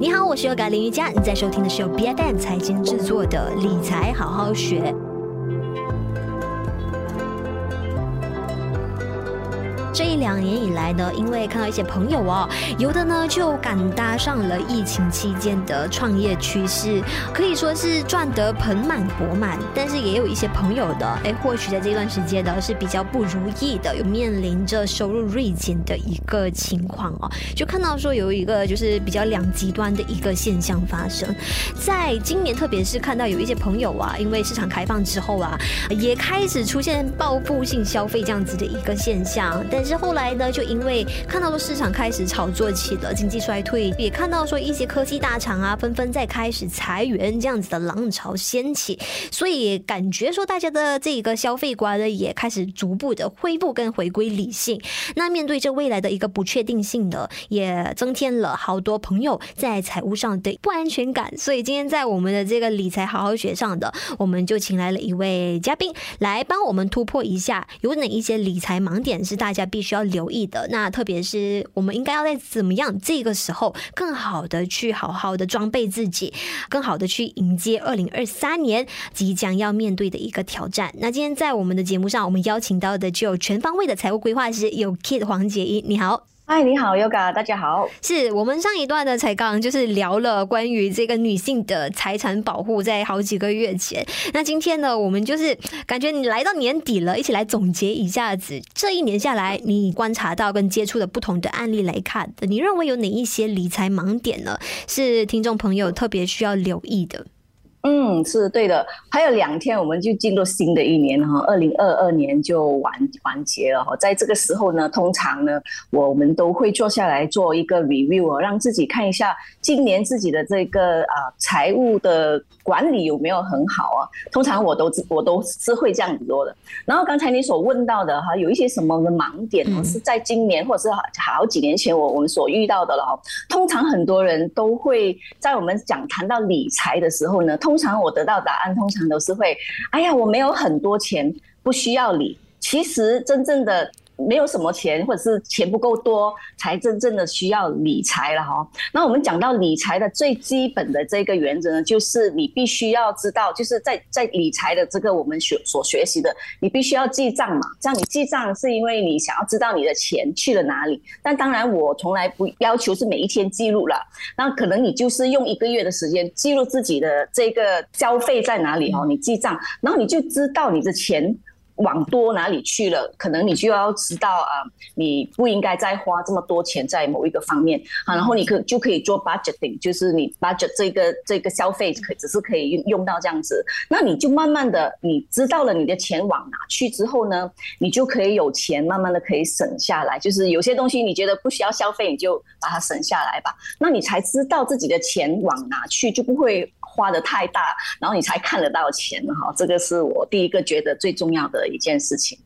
你好，我是优嘎林瑜伽，你在收听的是由 BFM 财经制作的理财好好学。这一两年以来呢，因为看到一些朋友哦，有的呢就赶搭上了疫情期间的创业趋势，可以说是赚得盆满钵满。但是也有一些朋友的，哎，或许在这段时间呢是比较不如意的，有面临着收入锐减的一个情况哦。就看到说有一个就是比较两极端的一个现象发生，在今年，特别是看到有一些朋友啊，因为市场开放之后啊，也开始出现报复性消费这样子的一个现象，但是。之后来呢，就因为看到说市场开始炒作起了经济衰退，也看到说一些科技大厂啊纷纷在开始裁员，这样子的浪潮掀起，所以感觉说大家的这个消费观呢也开始逐步的恢复跟回归理性。那面对这未来的一个不确定性呢，也增添了好多朋友在财务上的不安全感。所以今天在我们的这个理财好好学上的，我们就请来了一位嘉宾来帮我们突破一下，有哪一些理财盲点是大家必。必须要留意的，那特别是我们应该要在怎么样这个时候，更好的去好好的装备自己，更好的去迎接二零二三年即将要面对的一个挑战。那今天在我们的节目上，我们邀请到的就有全方位的财务规划师，有 Kid 黄杰一，你好。嗨，你好，Yoga，大家好。是我们上一段的才刚就是聊了关于这个女性的财产保护，在好几个月前。那今天呢，我们就是感觉你来到年底了，一起来总结一下子这一年下来，你观察到跟接触的不同的案例来看，你认为有哪一些理财盲点呢？是听众朋友特别需要留意的。嗯，是对的。还有两天，我们就进入新的一年哈，二零二二年就完完结了哈。在这个时候呢，通常呢，我们都会坐下来做一个 review 啊，让自己看一下今年自己的这个啊财务的管理有没有很好啊。通常我都我都是会这样子做的。然后刚才你所问到的哈，有一些什么的盲点呢？是在今年或者是好几年前我我们所遇到的了哈。通常很多人都会在我们讲谈到理财的时候呢。通常我得到答案，通常都是会，哎呀，我没有很多钱，不需要你。其实真正的。没有什么钱，或者是钱不够多，才真正的需要理财了哈。那我们讲到理财的最基本的这个原则呢，就是你必须要知道，就是在在理财的这个我们学所学习的，你必须要记账嘛。这样你记账是因为你想要知道你的钱去了哪里。但当然，我从来不要求是每一天记录了。那可能你就是用一个月的时间记录自己的这个消费在哪里哈，你记账，然后你就知道你的钱。往多哪里去了？可能你就要知道啊，你不应该再花这么多钱在某一个方面啊，然后你可就可以做 budgeting，就是你 budget 这个这个消费可只是可以用用到这样子，那你就慢慢的你知道了你的钱往哪去之后呢，你就可以有钱慢慢的可以省下来，就是有些东西你觉得不需要消费，你就把它省下来吧，那你才知道自己的钱往哪去，就不会。花的太大，然后你才看得到钱哈，这个是我第一个觉得最重要的一件事情。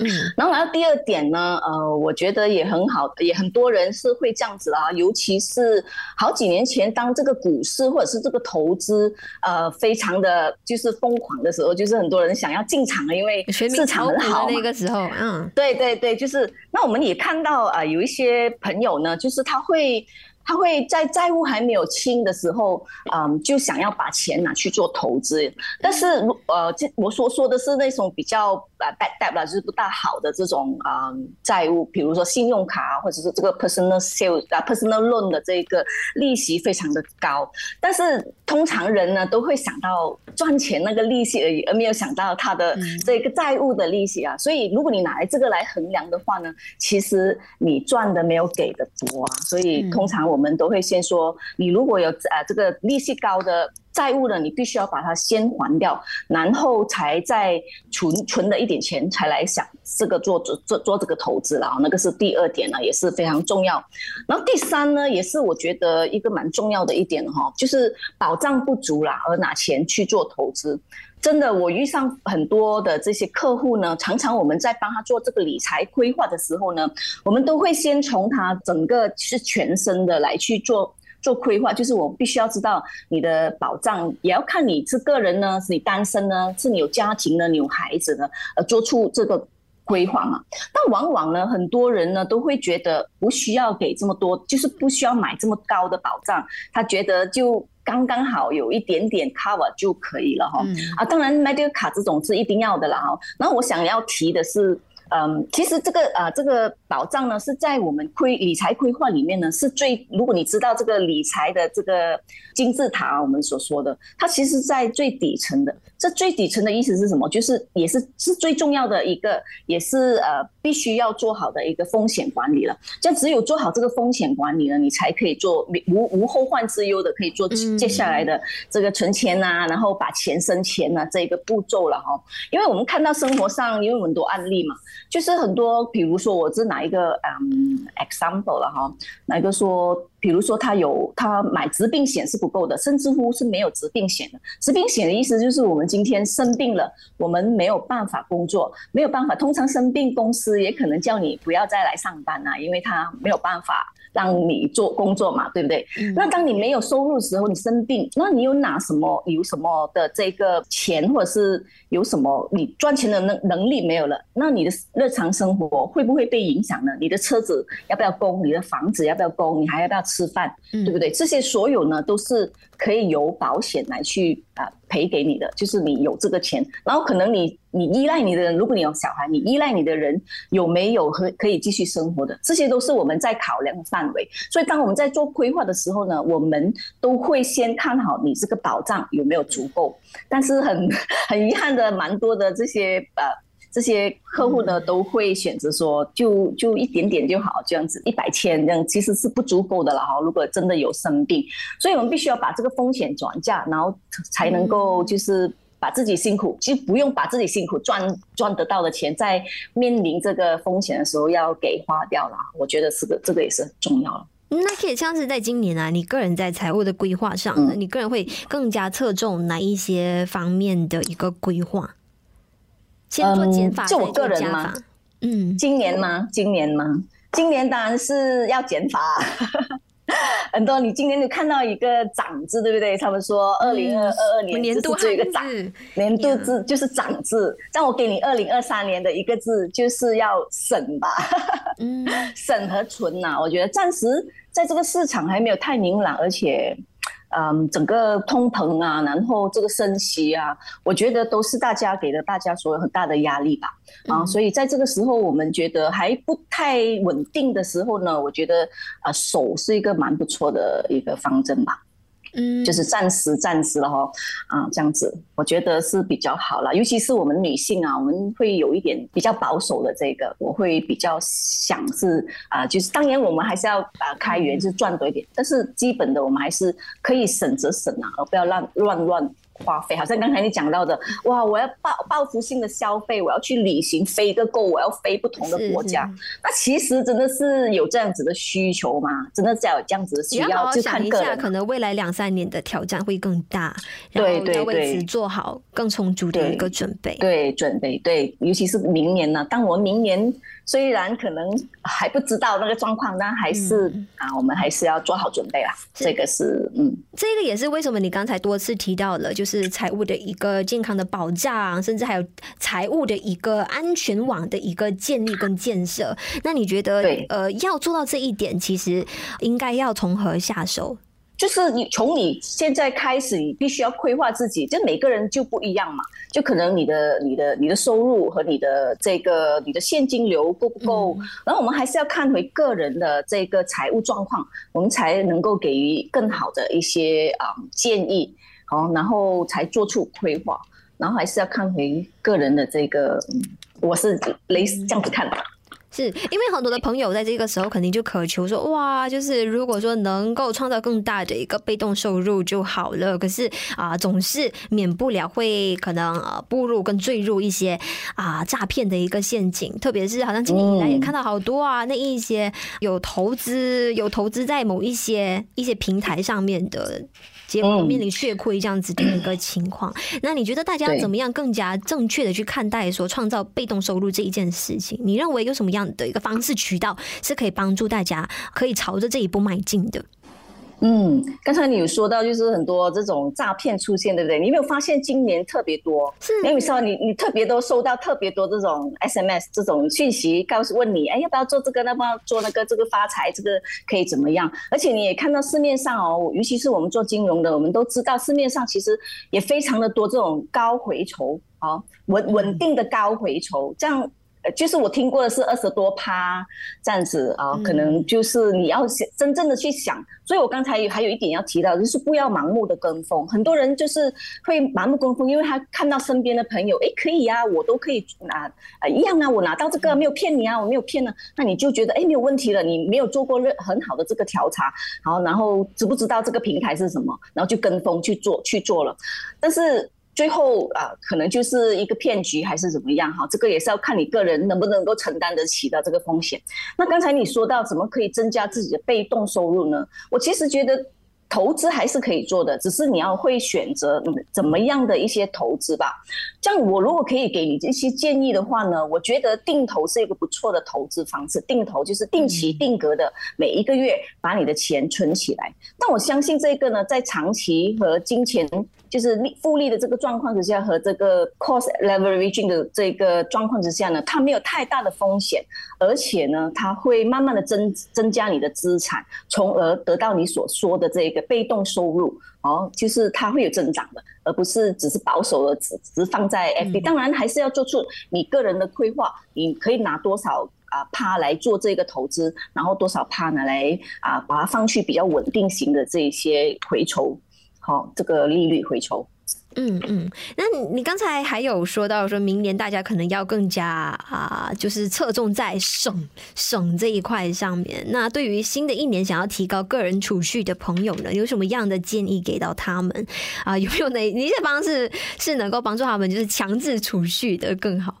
嗯，然后来到第二点呢，呃，我觉得也很好，也很多人是会这样子啊，尤其是好几年前，当这个股市或者是这个投资呃非常的就是疯狂的时候，就是很多人想要进场了，因为市场很好那个时候，嗯，对对对，就是那我们也看到啊、呃，有一些朋友呢，就是他会。他会在债务还没有清的时候，嗯，就想要把钱拿去做投资。但是，呃，这我所说的是那种比较呃 bad debt 啦，就是不大好的这种啊债务，比如说信用卡或者是这个 personal sales 啊 personal loan 的这个利息非常的高。但是通常人呢都会想到赚钱那个利息而已，而没有想到他的这个债务的利息啊。所以如果你拿来这个来衡量的话呢，其实你赚的没有给的多啊。所以通常我。我们都会先说，你如果有呃这个利息高的债务呢，你必须要把它先还掉，然后才再存存了一点钱，才来想这个做做做做这个投资了啊。那个是第二点呢，也是非常重要。然后第三呢，也是我觉得一个蛮重要的一点哈，就是保障不足啦，而拿钱去做投资。真的，我遇上很多的这些客户呢，常常我们在帮他做这个理财规划的时候呢，我们都会先从他整个是全身的来去做做规划，就是我必须要知道你的保障，也要看你是个人呢，是你单身呢，是你有家庭呢，你有孩子呢，呃，做出这个。规划嘛。但往往呢，很多人呢都会觉得不需要给这么多，就是不需要买这么高的保障，他觉得就刚刚好有一点点 cover 就可以了哈。嗯、啊，当然 medical 卡这种是一定要的啦哈。然后我想要提的是。嗯，其实这个呃，这个保障呢，是在我们规理财规划里面呢，是最如果你知道这个理财的这个金字塔，我们所说的，它其实在最底层的。这最底层的意思是什么？就是也是是最重要的一个，也是呃必须要做好的一个风险管理了。这样只有做好这个风险管理了，你才可以做无无后患之忧的，可以做接下来的这个存钱啊，然后把钱生钱啊这个步骤了哈。因为我们看到生活上有很多案例嘛。就是很多，比如说我是哪一个嗯 example 了哈，哪一个说，比如说他有他买疾病险是不够的，甚至乎是没有疾病险的。疾病险的意思就是我们今天生病了，我们没有办法工作，没有办法，通常生病公司也可能叫你不要再来上班啊，因为他没有办法。让你做工作嘛，对不对？嗯、那当你没有收入的时候，你生病，那你有拿什么？有什么的这个钱，或者是有什么你赚钱的能能力没有了？那你的日常生活会不会被影响呢？你的车子要不要供？你的房子要不要供？你还要不要吃饭？嗯、对不对？这些所有呢，都是可以由保险来去啊。赔给你的就是你有这个钱，然后可能你你依赖你的人，如果你有小孩，你依赖你的人有没有和可以继续生活的，这些都是我们在考量的范围。所以当我们在做规划的时候呢，我们都会先看好你这个保障有没有足够。但是很 很遗憾的，蛮多的这些呃。这些客户呢，都会选择说就，就就一点点就好，这样子一百千这样其实是不足够的了哈。如果真的有生病，所以我们必须要把这个风险转嫁，然后才能够就是把自己辛苦，就不用把自己辛苦赚赚得到的钱，在面临这个风险的时候要给花掉了。我觉得是个这个也是很重要了。那可以像是在今年啊，你个人在财务的规划上你个人会更加侧重哪一些方面的一个规划？先做减法，嗯，就我个人吗？嗯，今年吗？今年吗？今年当然是要减法。很多，你今年就看到一个涨字，对不对？他们说二零二二年年度这个涨，年度字就是涨字。让我给你二零二三年的一个字，就是要省吧。嗯，省和存呐，啊，我觉得暂时在这个市场还没有太明朗，而且。嗯，整个通膨啊，然后这个升息啊，我觉得都是大家给了大家所有很大的压力吧。啊，所以在这个时候，我们觉得还不太稳定的时候呢，我觉得啊，守是一个蛮不错的一个方针吧。嗯，就是暂时暂时了哈，啊，这样子，我觉得是比较好了。尤其是我们女性啊，我们会有一点比较保守的这个，我会比较想是啊，就是当然我们还是要啊开源，就是赚多一点，但是基本的我们还是可以省则省啊，而不要乱乱乱。花费好像刚才你讲到的，哇！我要报报复性的消费，我要去旅行，飞个够，我要飞不同的国家。是是那其实真的是有这样子的需求吗？真的是要有这样子的需要，要想一下，可能未来两三年的挑战会更大，对对对，要为此做好更充足的一个准备。对，对，准备对，尤其是明年呢，当我明年。虽然可能还不知道那个状况，但还是、嗯、啊，我们还是要做好准备啦。这个是嗯，这个也是为什么你刚才多次提到了，就是财务的一个健康的保障，甚至还有财务的一个安全网的一个建立跟建设。那你觉得，对呃，要做到这一点，其实应该要从何下手？就是你从你现在开始，你必须要规划自己。就每个人就不一样嘛，就可能你的、你的、你的收入和你的这个、你的现金流够不够？嗯、然后我们还是要看回个人的这个财务状况，我们才能够给予更好的一些啊、嗯、建议，好，然后才做出规划。然后还是要看回个人的这个，嗯、我是类似这样子看的。是因为很多的朋友在这个时候肯定就渴求说，哇，就是如果说能够创造更大的一个被动收入就好了。可是啊，总是免不了会可能呃步入跟坠入一些啊诈骗的一个陷阱。特别是好像今年以来也看到好多啊，那一些有投资有投资在某一些一些平台上面的。结果面临血亏这样子的一个情况，嗯、那你觉得大家怎么样更加正确的去看待说创造被动收入这一件事情？你认为有什么样的一个方式渠道是可以帮助大家可以朝着这一步迈进的？嗯，刚才你有说到，就是很多这种诈骗出现，对不对？你有没有发现今年特别多？是，因为说你你特别多收到特别多这种 SMS 这种讯息，告诉问你，哎，要不要做这个？要不要做那个？这个发财，这个可以怎么样？而且你也看到市面上哦，尤其是我们做金融的，我们都知道市面上其实也非常的多这种高回酬啊，稳稳定的高回酬，这样。就是我听过的是二十多趴这样子啊，可能就是你要真正的去想。所以我刚才还有一点要提到，就是不要盲目的跟风。很多人就是会盲目跟风，因为他看到身边的朋友，哎，可以啊，我都可以拿啊一样啊，我拿到这个没有骗你啊，我没有骗呢，那你就觉得哎没有问题了，你没有做过任很好的这个调查，好，然后知不知道这个平台是什么，然后就跟风去做去做了，但是。最后啊，可能就是一个骗局，还是怎么样哈？这个也是要看你个人能不能够承担得起的这个风险。那刚才你说到怎么可以增加自己的被动收入呢？我其实觉得。投资还是可以做的，只是你要会选择怎么样的一些投资吧。这样，我如果可以给你一些建议的话呢，我觉得定投是一个不错的投资方式。定投就是定期定额的，每一个月把你的钱存起来。但我相信这个呢，在长期和金钱就是利复利的这个状况之下，和这个 cost leveraging 的这个状况之下呢，它没有太大的风险，而且呢，它会慢慢的增增加你的资产，从而得到你所说的这个。被动收入哦，就是它会有增长的，而不是只是保守的只只放在 FD。当然还是要做出你个人的规划，你可以拿多少啊趴来做这个投资，然后多少趴呢来啊把它放去比较稳定型的这些回酬，好，这个利率回抽。嗯嗯，那你刚才还有说到，说明年大家可能要更加啊，就是侧重在省省这一块上面。那对于新的一年想要提高个人储蓄的朋友呢，有什么样的建议给到他们啊？有没有哪哪些方式是能够帮助他们，就是强制储蓄的更好？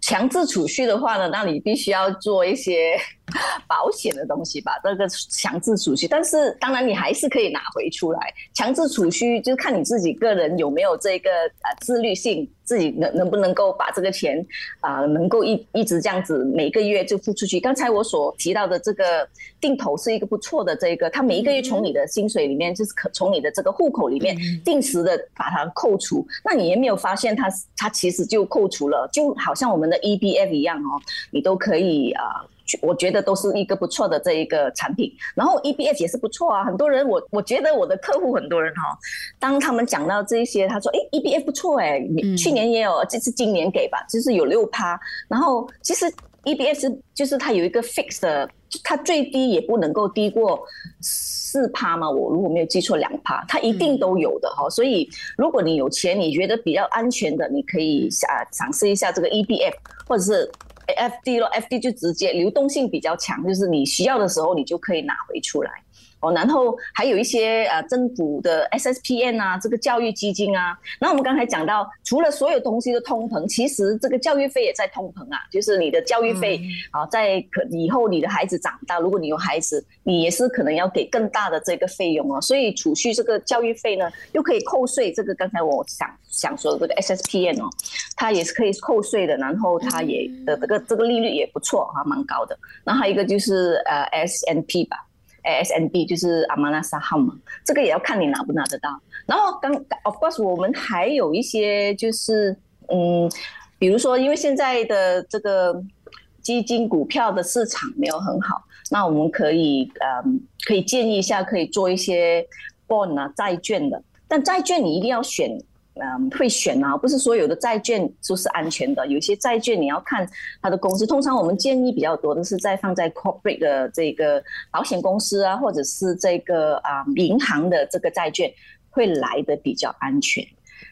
强制储蓄的话呢，那你必须要做一些。保险的东西吧，这个强制储蓄，但是当然你还是可以拿回出来。强制储蓄就是看你自己个人有没有这个呃自律性，自己能能不能够把这个钱啊、呃、能够一一直这样子每个月就付出去。刚才我所提到的这个定投是一个不错的这个，它每一个月从你的薪水里面就是可从你的这个户口里面定时的把它扣除，那你也没有发现它它其实就扣除了，就好像我们的 EBF 一样哦，你都可以啊。呃我觉得都是一个不错的这一个产品，然后 EBS 也是不错啊。很多人我我觉得我的客户很多人哈，当他们讲到这一些，他说：“诶 EBS 不错诶，去年也有，这次今年给吧，就是有六趴。”然后其实 EBS 就是它有一个 fix 的，它最低也不能够低过四趴嘛。我如果没有记错，两趴，它一定都有的哈。所以如果你有钱，你觉得比较安全的，你可以啊尝试一下这个 EBF，或者是。F D 咯，F D 就直接流动性比较强，就是你需要的时候你就可以拿回出来。哦，然后还有一些呃政府的 S S P N 啊，这个教育基金啊。那我们刚才讲到，除了所有东西的通膨，其实这个教育费也在通膨啊。就是你的教育费啊，在可以后你的孩子长大，如果你有孩子，你也是可能要给更大的这个费用哦。所以储蓄这个教育费呢，又可以扣税。这个刚才我想想说的这个 S S P N 哦，它也是可以扣税的，然后它也的这个这个利率也不错哈，蛮高的。然后还有一个就是呃 S N P 吧。S N B 就是 Amanah Saham 嘛，这个也要看你拿不拿得到。然后刚 Of course 我们还有一些就是嗯，比如说因为现在的这个基金股票的市场没有很好，那我们可以嗯可以建议一下，可以做一些 bond 啊债券的，但债券你一定要选。嗯，会选啊，不是所有的债券都是安全的。有些债券你要看它的公司，通常我们建议比较多的是在放在 corporate 的这个保险公司啊，或者是这个啊银行的这个债券会来的比较安全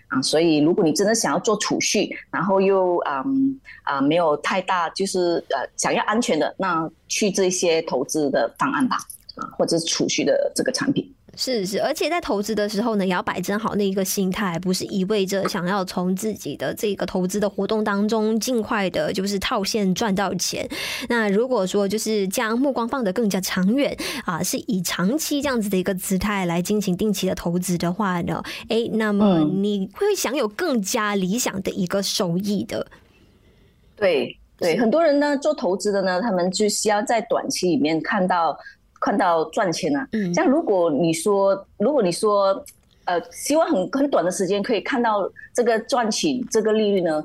啊。所以如果你真的想要做储蓄，然后又嗯啊没有太大就是呃想要安全的，那去这些投资的方案吧啊，或者是储蓄的这个产品。是是，而且在投资的时候呢，也要摆正好那一个心态，不是一味着想要从自己的这个投资的活动当中尽快的，就是套现赚到钱。那如果说就是将目光放得更加长远啊，是以长期这样子的一个姿态来进行定期的投资的话呢，哎，那么你会享有更加理想的一个收益的。对对，很多人呢做投资的呢，他们就需要在短期里面看到。看到赚钱啊。嗯，像如果你说，如果你说，呃，希望很很短的时间可以看到这个赚取这个利率呢，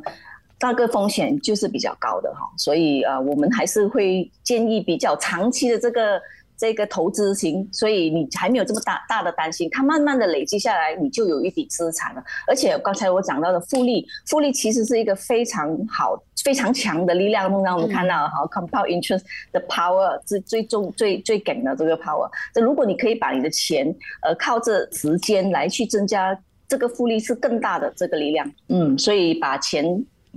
那个风险就是比较高的哈。所以啊，我们还是会建议比较长期的这个。这个投资型，所以你还没有这么大大的担心，它慢慢的累积下来，你就有一笔资产了。而且刚才我讲到的复利，复利其实是一个非常好、非常强的力量，让我们看到哈，compound interest 的 power 是最重、最最梗的这个 power。这如果你可以把你的钱，呃，靠着时间来去增加这个复利，是更大的这个力量。嗯，所以把钱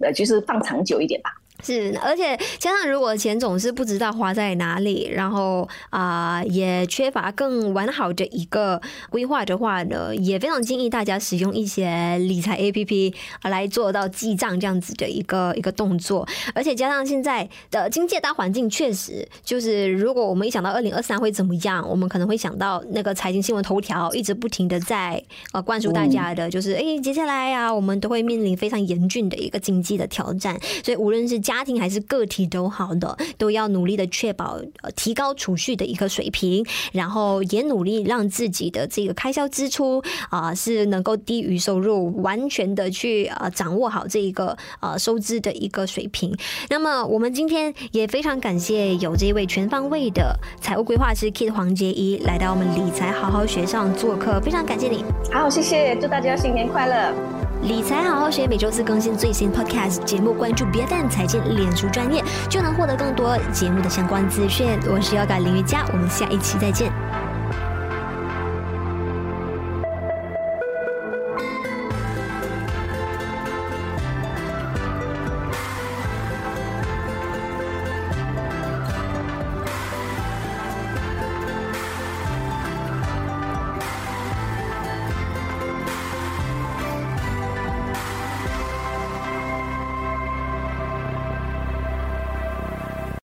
呃，就是放长久一点吧。是，而且加上如果钱总是不知道花在哪里，然后啊、也缺乏更完好的一个规划的话呢，也非常建议大家使用一些理财 APP 来做到记账这样子的一个一个动作。而且加上现在的经济大环境，确实就是如果我们一想到二零二三会怎么样，我们可能会想到那个财经新闻头条一直不停的在呃灌输大家的，就是哎接下来、啊，我们都会面临非常严峻的一个经济的挑战。所以无论是家庭还是个体都好的，都要努力的确保呃提高储蓄的一个水平，然后也努力让自己的这个开销支出啊、是能够低于收入，完全的去呃掌握好这一个呃收支的一个水平。那么我们今天也非常感谢有这一位全方位的财务规划师 Kit 黄杰一来到我们理财好好学上做客，非常感谢你。好，谢谢，祝大家新年快乐。理财好好学，每周四更新最新 Podcast 节目，关注 BFM 财经脸书专业，就能获得更多节目的相关资讯。我是要改林瑜伽，我们下一期再见。